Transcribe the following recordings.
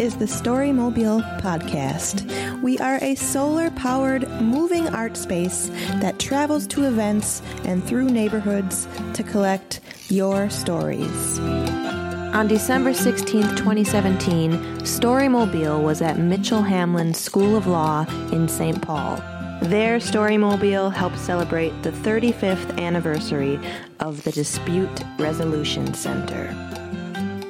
is the Storymobile Podcast. We are a solar powered moving art space that travels to events and through neighborhoods to collect your stories. On December 16, 2017, Storymobile was at Mitchell Hamline School of Law in St. Paul. There, Storymobile helped celebrate the 35th anniversary of the Dispute Resolution Center.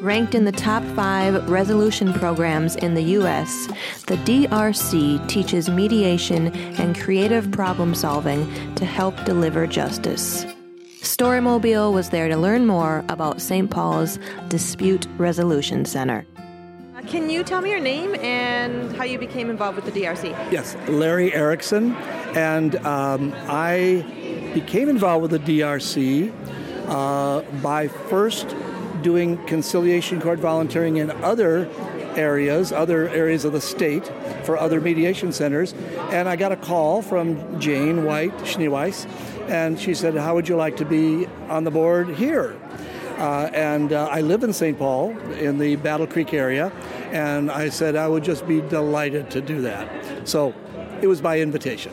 Ranked in the top five resolution programs in the U.S., the DRC teaches mediation and creative problem solving to help deliver justice. Storymobile was there to learn more about St. Paul's Dispute Resolution Center. Uh, can you tell me your name and how you became involved with the DRC? Yes, Larry Erickson, and um, I became involved with the DRC uh, by first doing conciliation court volunteering in other areas, other areas of the state for other mediation centers. And I got a call from Jane White Schneeweiss, and she said, How would you like to be on the board here? Uh, and uh, I live in St. Paul in the Battle Creek area, and I said I would just be delighted to do that. So it was by invitation.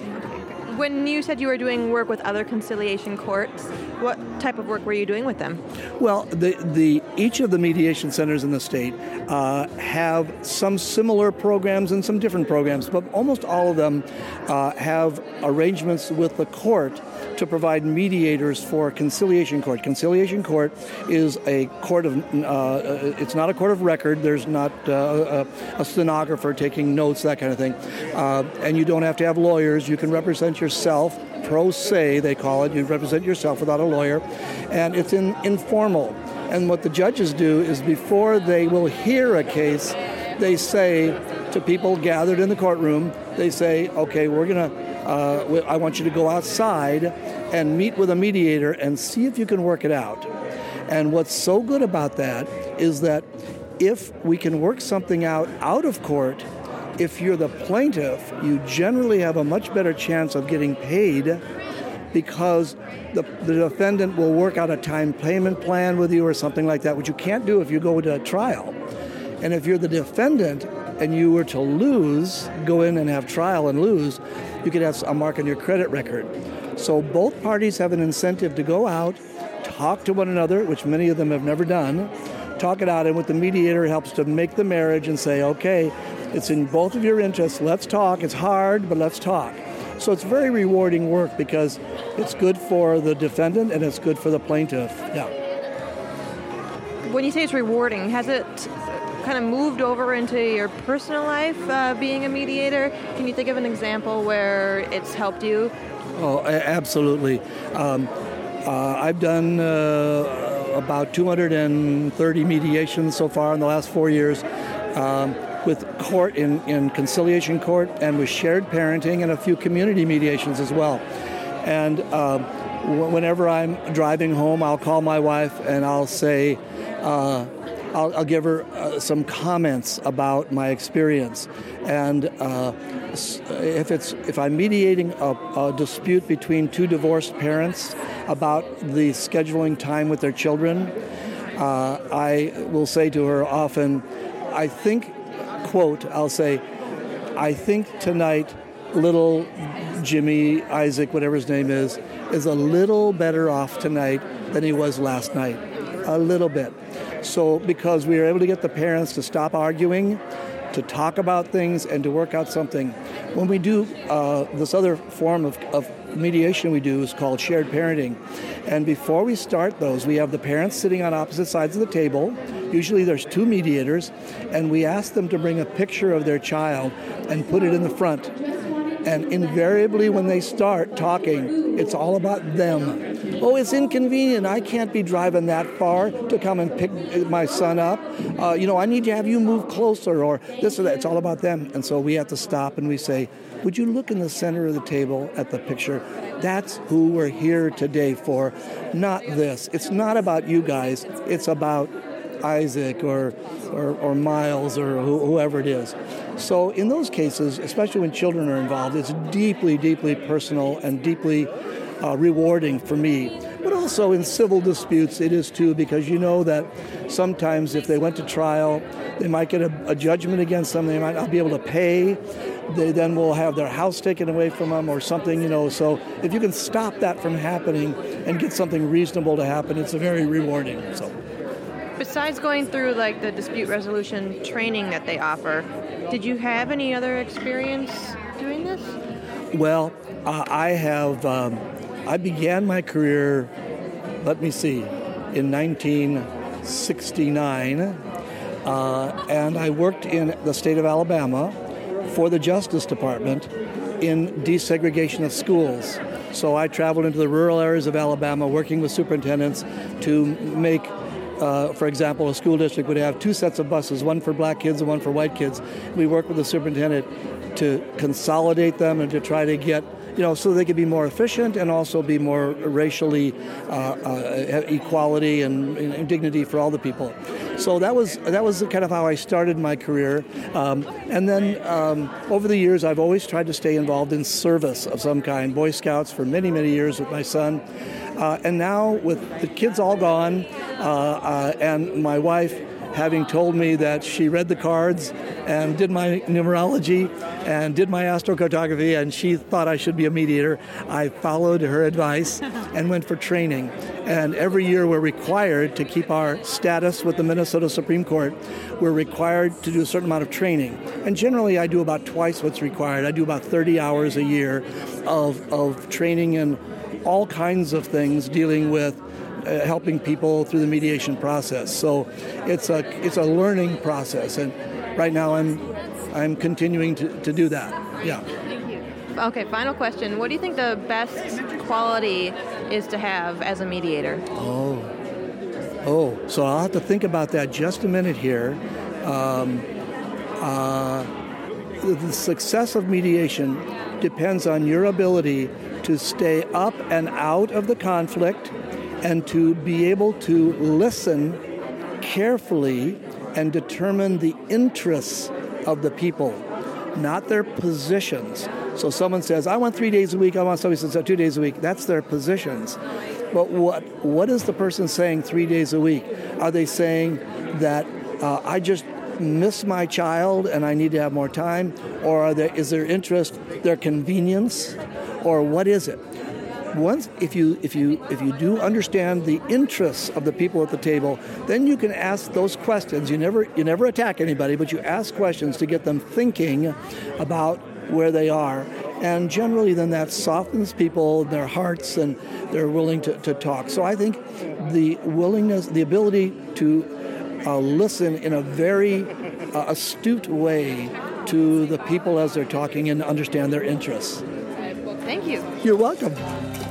When you said you were doing work with other conciliation courts, what type of work were you doing with them? Well, the, the each of the mediation centers in the state uh, have some similar programs and some different programs, but almost all of them uh, have arrangements with the court to provide mediators for conciliation court. Conciliation court is a court of, uh, it's not a court of record. There's not uh, a, a, stenographer taking notes, that kind of thing. Uh, and you don't have to have lawyers. You can represent yourself, pro se, they call it. You represent yourself without a lawyer. And it's in, informal. And what the judges do is before they will hear a case, they say to people gathered in the courtroom, they say, okay, we're going to uh, I want you to go outside and meet with a mediator and see if you can work it out. And what's so good about that is that if we can work something out out of court, if you're the plaintiff, you generally have a much better chance of getting paid because the, the defendant will work out a time payment plan with you or something like that, which you can't do if you go to a trial. And if you're the defendant and you were to lose, go in and have trial and lose, you could have a mark on your credit record. So both parties have an incentive to go out, talk to one another, which many of them have never done, talk it out, and with the mediator helps to make the marriage and say, okay, it's in both of your interests, let's talk. It's hard, but let's talk. So it's very rewarding work because it's good for the defendant and it's good for the plaintiff. Yeah. When you say it's rewarding, has it kind of moved over into your personal life uh, being a mediator? Can you think of an example where it's helped you? Oh, absolutely. Um, uh, I've done uh, about 230 mediations so far in the last four years. Um, with court in, in conciliation court and with shared parenting and a few community mediations as well. And um, whenever I'm driving home, I'll call my wife and I'll say, uh, I'll, I'll give her uh, some comments about my experience, and uh, if it's if I'm mediating a, a, dispute between two divorced parents about the scheduling time with their children, uh, I will say to her often, I think, quote, I'll say, I think tonight little Jimmy Isaac, whatever his name is, is a little better off tonight than he was last night. A little bit. So, because we were able to get the parents to stop arguing, to talk about things, and to work out something. When we do uh, this other form of, of mediation we do is called shared parenting. And before we start those, we have the parents sitting on opposite sides of the table. Usually there's two mediators, and we ask them to bring a picture of their child and put it in the front. And invariably, when they start talking, it's all about them. Oh, it's inconvenient. I can't be driving that far to come and pick my son up. Uh, you know, I need to have you move closer, or this or that. It's all about them. And so we have to stop and we say, Would you look in the center of the table at the picture? That's who we're here today for, not this. It's not about you guys, it's about Isaac or, or, or Miles or whoever it is. So, in those cases, especially when children are involved, it's deeply, deeply personal and deeply uh, rewarding for me. But also in civil disputes, it is too, because you know that sometimes if they went to trial, they might get a, a judgment against them, they might not be able to pay. They then will have their house taken away from them or something, you know. So if you can stop that from happening and get something reasonable to happen, it's very rewarding. So. Besides going through like the dispute resolution training that they offer, did you have any other experience doing this? Well, uh, I have. Um, I began my career. Let me see, in 1969, uh, and I worked in the state of Alabama for the Justice Department in desegregation of schools. So I traveled into the rural areas of Alabama working with superintendents to make uh, for example, a school district would have two sets of buses, one for black kids and one for white kids. We work with the superintendent to consolidate them and to try to get you know, so they could be more efficient and also be more racially uh, uh, equality and, and, dignity for all the people. So that was that was kind of how I started my career, um, and then um, over the years I've always tried to stay involved in service of some kind. Boy Scouts for many many years with my son, uh, and now with the kids all gone, uh, uh, and my wife having told me that she read the cards and did my numerology and did my astrocartography, and she thought I should be a mediator. I followed her advice and went for training. And every year we're required to keep our status with the Minnesota Supreme Court. We're required to do a certain amount of training. And generally, I do about twice what's required. I do about 30 hours a year of, of training in all kinds of things dealing with helping people through the mediation process. So it's a it's a learning process, and right now I'm I'm continuing to, to do that. Yeah. Okay, final question. What do you think the best quality is to have as a mediator? Oh, oh. So I'll have to think about that just a minute here. Um, uh, the success of mediation depends on your ability to stay up and out of the conflict and to be able to listen carefully and determine the interests of the people, not their positions. So someone says, I want three days a week, I want somebody says two days a week. That's their positions. But what what is the person saying three days a week? Are they saying that uh, I just miss my child and I need to have more time? Or there, is their interest their convenience? Or what is it? Once if you if you if you do understand the interests of the people at the table, then you can ask those questions. You never you never attack anybody, but you ask questions to get them thinking about where they are. And generally, then that softens people, their hearts, and they're willing to, to talk. So I think the willingness, the ability to uh, listen in a very uh, astute way to the people as they're talking and understand their interests. Thank you. You're welcome.